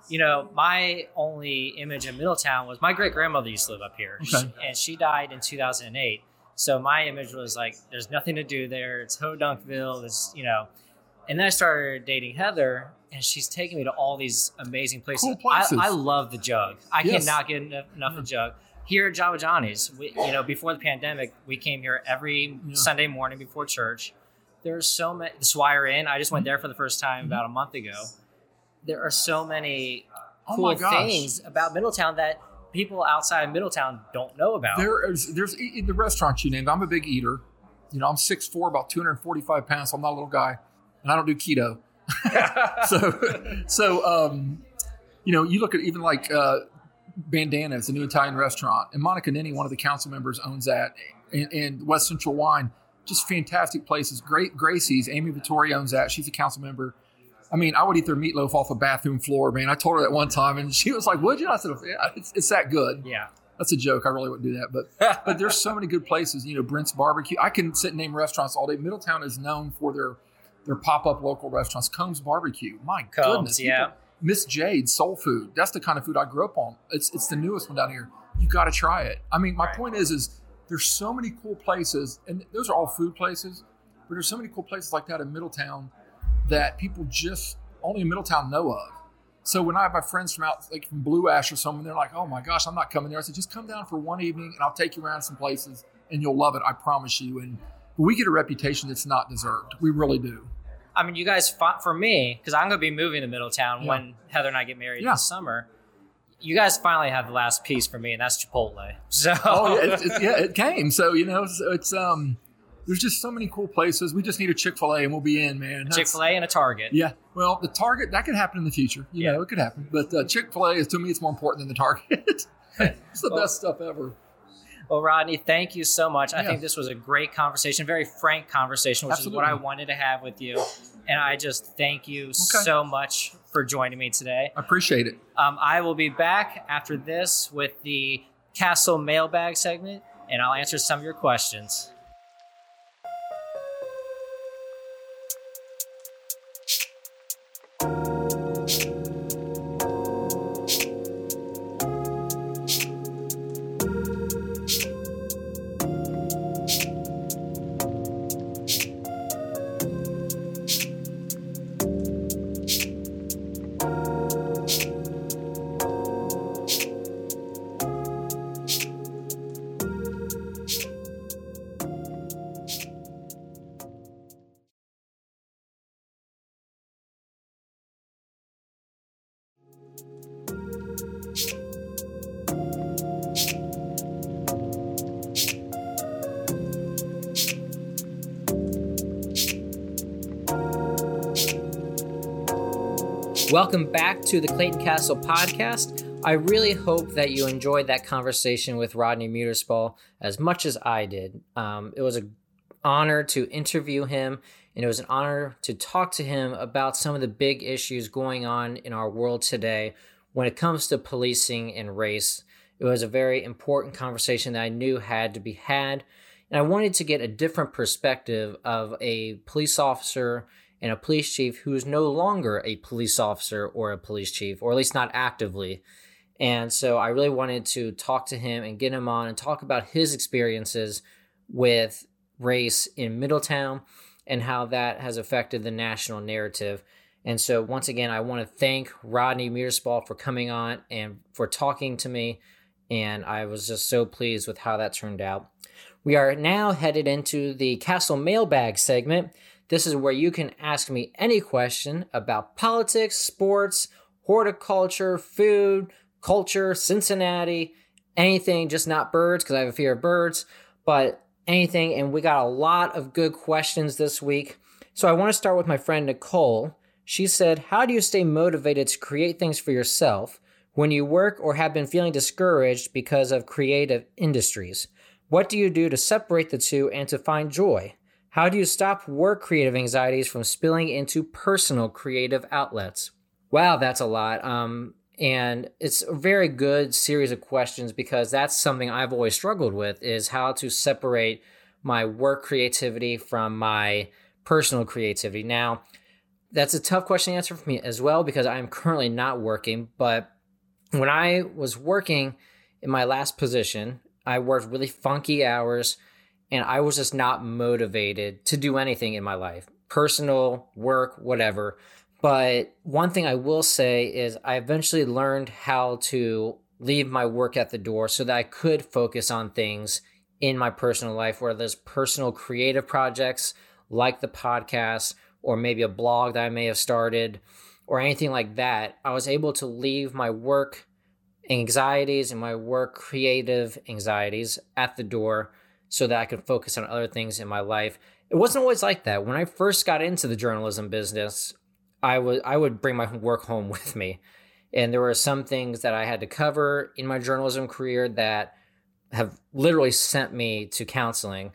you know, my only image of Middletown was my great grandmother used to live up here, Okay. And she died in 2008. So my image was like, there's nothing to do there. It's Hodunkville. It's you know, and then I started dating Heather, and she's taking me to all these amazing places. Cool places. I, I love the Jug. I Yes. cannot get enough, enough of Jug. Here at Java Johnny's, we, you know, before the pandemic, we came here every Yeah. Sunday morning before church. There's so many. The Swire Inn. I just went there for the first time Mhm. about a month ago. There are so many Oh cool gosh. things about Middletown that people outside of Middletown don't know about. There is there's in the restaurant you named. I'm a big eater. You know, I'm 6'4", about 245 pounds. So I'm not a little guy, and I don't do keto. so, so um, you know, you look at even like uh, it's a new Italian restaurant, and Monica Nenni, one of the council members, owns that, and, and West Central Wine, just fantastic places. Great Gracie's, Ami Vitori owns that. She's a council member. I mean, I would eat their meatloaf off a bathroom floor, man. I told her that one time, and she was like, "Would you?" I said, "Yeah, it's, it's that good." yeah. That's a joke. I really wouldn't do that, but but there's so many good places. You know, Brent's Barbecue. I can sit and name restaurants all day. Middletown is known for their their pop up local restaurants. Combs Barbecue. My Combs, goodness. yeah. People- Miss Jade Soul Food. That's the kind of food I grew up on. It's it's the newest one down here. You got to try it. I mean, my Right. point is is there's so many cool places, and those are all food places. But there's so many cool places like that in Middletown that people just only in Middletown know of. So when I have my friends from out, like from Blue Ash or something, they're like, "Oh my gosh, I'm not coming there." I said, "Just come down for one evening, and I'll take you around some places, and you'll love it. I promise you." And we get a reputation that's not deserved. We really do. I mean, you guys fought for me because I'm going to be moving to Middletown Yeah. when Heather and I get married Yeah. this summer. You guys finally have the last piece for me, and that's Chipotle. So, Oh yeah, it, it, yeah, it came. So you know, so it's um, there's just so many cool places. We just need a Chick Fil A and we'll be in, man. Chick Fil A and a Target. Yeah. Well, the Target that could happen in the future. You yeah. know, it could happen. But uh, Chick Fil A is to me, it's more important than the Target. it's the well, best stuff ever. Well, Rodney, thank you so much. I think this was a great conversation, very frank conversation, which Absolutely. is what I wanted to have with you. And I just thank you okay. so much for joining me today. I appreciate it. Um, I will be back after this with the Castle mailbag segment, and I'll answer some of your questions. Welcome back to the Clayton Castle podcast. I really hope that you enjoyed that conversation with Rodney Muterspaw as much as I did. Um, it was an honor to interview him, and it was an honor to talk to him about some of the big issues going on in our world today when it comes to policing and race. It was a very important conversation that I knew had to be had, and I wanted to get a different perspective of a police officer and a police chief who is no longer a police officer or a police chief, or at least not actively. And so I really wanted to talk to him and get him on and talk about his experiences with race in Middletown and how that has affected the national narrative. And so, once again, I want to thank Rodney Muterspaw for coming on and for talking to me. And I was just so pleased with how that turned out. We are now headed into the Castle Mailbag segment. This is where you can ask me any question about politics, sports, horticulture, food, culture, Cincinnati, anything, just not birds, because I have a fear of birds, but anything. And we got a lot of good questions this week. So I want to start with my friend Nicole. She said, How do you stay motivated to create things for yourself when you work or have been feeling discouraged because of creative industries? What do you do to separate the two and to find joy? How do you stop work creative anxieties from spilling into personal creative outlets? Wow, that's a lot. Um, and it's a very good series of questions because that's something I've always struggled with is how to separate my work creativity from my personal creativity. Now, that's a tough question to answer for me as well because I'm currently not working, but when I was working in my last position, I worked really funky hours and I was just not motivated to do anything in my life, personal, work, whatever. But one thing I will say is I eventually learned how to leave my work at the door so that I could focus on things in my personal life, whether there's personal creative projects like the podcast or maybe a blog that I may have started or anything like that. I was able to leave my work anxieties and my work creative anxieties at the door so that I could focus on other things in my life. It wasn't always like that. When I first got into the journalism business, I would I would bring my work home with me. And there were some things that I had to cover in my journalism career that have literally sent me to counseling.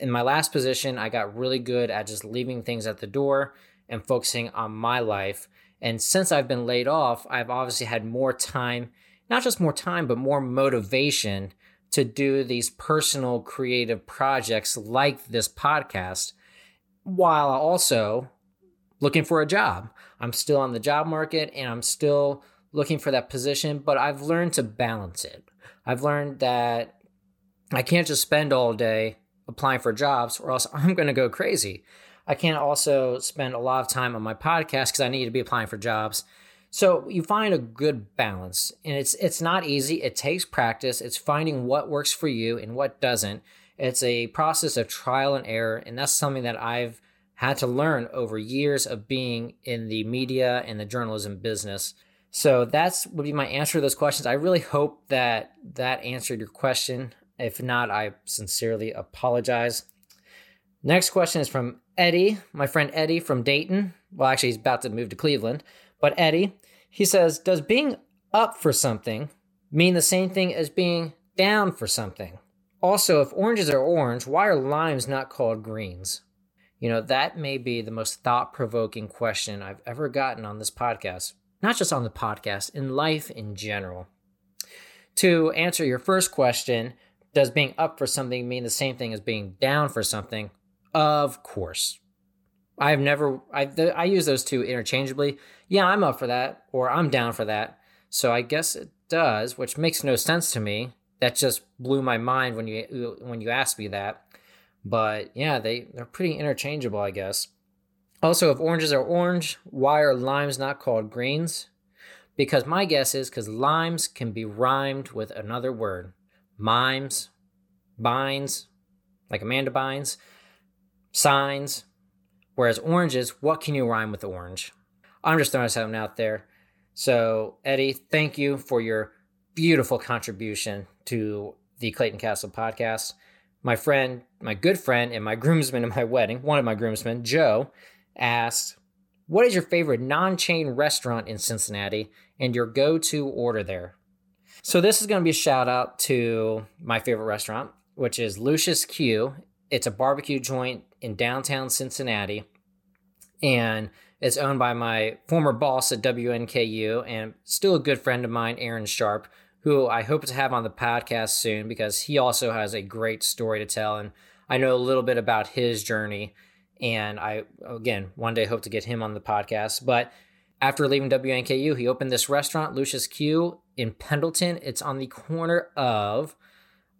In my last position, I got really good at just leaving things at the door and focusing on my life. And since I've been laid off, I've obviously had more time, not just more time, but more motivation to do these personal creative projects like this podcast while also looking for a job. I'm still on the job market and I'm still looking for that position, but I've learned to balance it. I've learned that I can't just spend all day applying for jobs or else I'm going to go crazy. I can't also spend a lot of time on my podcast because I need to be applying for jobs. So you find a good balance, and it's it's not easy. It takes practice. It's finding what works for you and what doesn't. It's a process of trial and error, and that's something that I've had to learn over years of being in the media and the journalism business. So that's would be my answer to those questions. I really hope that that answered your question. If not, I sincerely apologize. Next question is from Eddie, my friend Eddie from Dayton. Well, actually, he's about to move to Cleveland. But Eddie, he says, Does being up for something mean the same thing as being down for something? Also, if oranges are orange, why are limes not called greens? You know, that may be the most thought provoking question I've ever gotten on this podcast. Not just on the podcast, in life in general. To answer your first question, does being up for something mean the same thing as being down for something? Of course. I've never, I, I use those two interchangeably. Yeah, I'm up for that, or I'm down for that. So I guess it does, which makes no sense to me. That just blew my mind when you when you asked me that. But yeah, they they're pretty interchangeable, I guess. Also, if oranges are orange, why are limes not called greens? Because my guess is because limes can be rhymed with another word. Mimes, binds, like Amanda binds, signs. Whereas oranges, what can you rhyme with orange? I'm just throwing something out there. So, Eddie, thank you for your beautiful contribution to the Clayton Castle podcast. My friend, my good friend, and my groomsman at my wedding, one of my groomsmen, Joe, asked, What is your favorite non chain restaurant in Cincinnati and your go to order there? So, this is going to be a shout out to my favorite restaurant, which is Lucius Q. It's a barbecue joint in downtown Cincinnati. And it's owned by my former boss at WNKU and still a good friend of mine, Aaron Sharp, who I hope to have on the podcast soon because he also has a great story to tell. And I know a little bit about his journey. And I, again, one day hope to get him on the podcast. But after leaving WNKU, he opened this restaurant, Lucius Q, in Pendleton. It's on the corner of,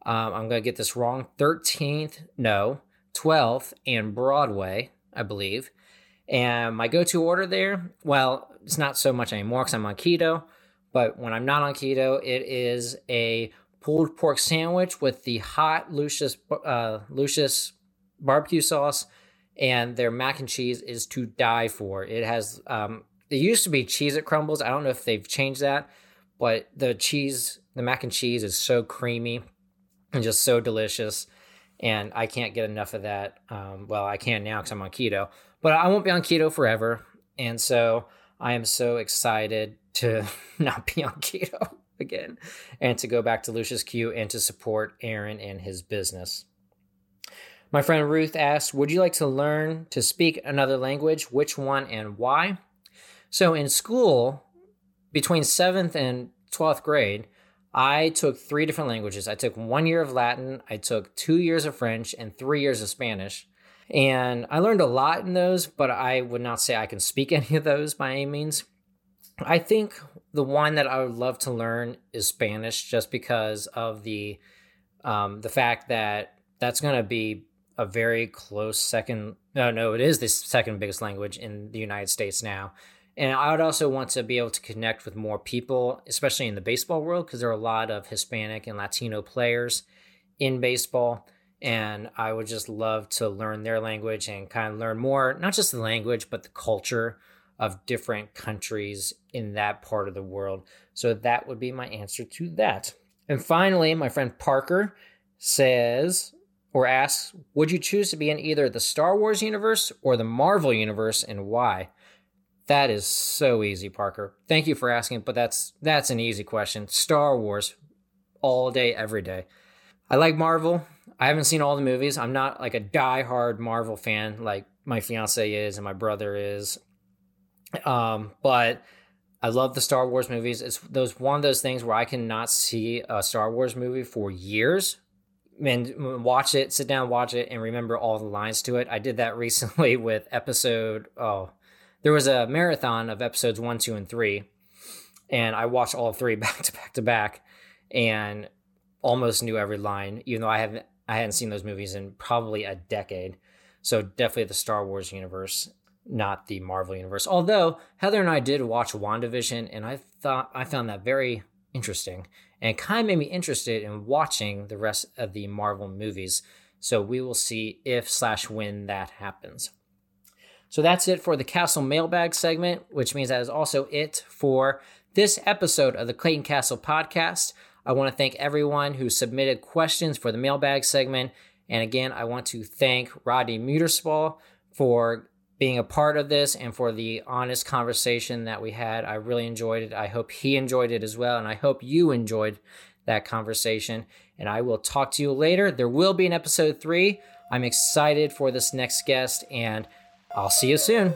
um, I'm going to get this wrong, 13th, no, 12th and Broadway, I believe. And my go to order there, well, it's not so much anymore because I'm on keto, but when I'm not on keto, it is a pulled pork sandwich with the hot Lucius, uh, Lucius barbecue sauce, and their mac and cheese is to die for. It has, um, it used to be Cheez-It crumbles. I don't know if they've changed that, but the cheese, the mac and cheese is so creamy and just so delicious. And I can't get enough of that. Um, well, I can now because I'm on keto, but I won't be on keto forever. And so I am so excited to not be on keto again and to go back to Lucius Q and to support Aaron and his business. My friend Ruth asked, Would you like to learn to speak another language? Which one and why? So in school, between seventh and 12th grade, I took three different languages. I took one year of Latin, I took two years of French, and three years of Spanish. And I learned a lot in those, but I would not say I can speak any of those by any means. I think the one that I would love to learn is Spanish, just because of the um, the fact that that's going to be a very close second. No, no, it is the second biggest language in the United States now. And I would also want to be able to connect with more people, especially in the baseball world, because there are a lot of Hispanic and Latino players in baseball and I would just love to learn their language and kind of learn more, not just the language, but the culture of different countries in that part of the world. So that would be my answer to that. And finally, my friend Parker says or asks, Would you choose to be in either the Star Wars universe or the Marvel universe and why? That is so easy, Parker. Thank you for asking, but that's that's an easy question. Star Wars all day, every day. I like Marvel. I haven't seen all the movies. I'm not like a die-hard Marvel fan like my fiance is and my brother is. Um, but I love the Star Wars movies. It's those one of those things where I cannot see a Star Wars movie for years and watch it, sit down, watch it, and remember all the lines to it. I did that recently with episode. Oh, there was a marathon of episodes one, two, and three, and I watched all three back to back to back, and almost knew every line, even though I haven't I hadn't seen those movies in probably a decade. So definitely the Star Wars universe, not the Marvel universe. Although Heather and I did watch WandaVision, and I thought I found that very interesting, and kind of made me interested in watching the rest of the Marvel movies. So we will see if slash when that happens. So that's it for the Castle mailbag segment, which means that is also it for this episode of the Clayton Castle podcast. I want to thank everyone who submitted questions for the mailbag segment And again, I want to thank Rodney Muterspaw for being a part of this and for the honest conversation that we had. I really enjoyed it. I hope he enjoyed it as well. And I hope you enjoyed that conversation. And I will talk to you later. There will be an episode three. I'm excited for this next guest, and I'll see you soon.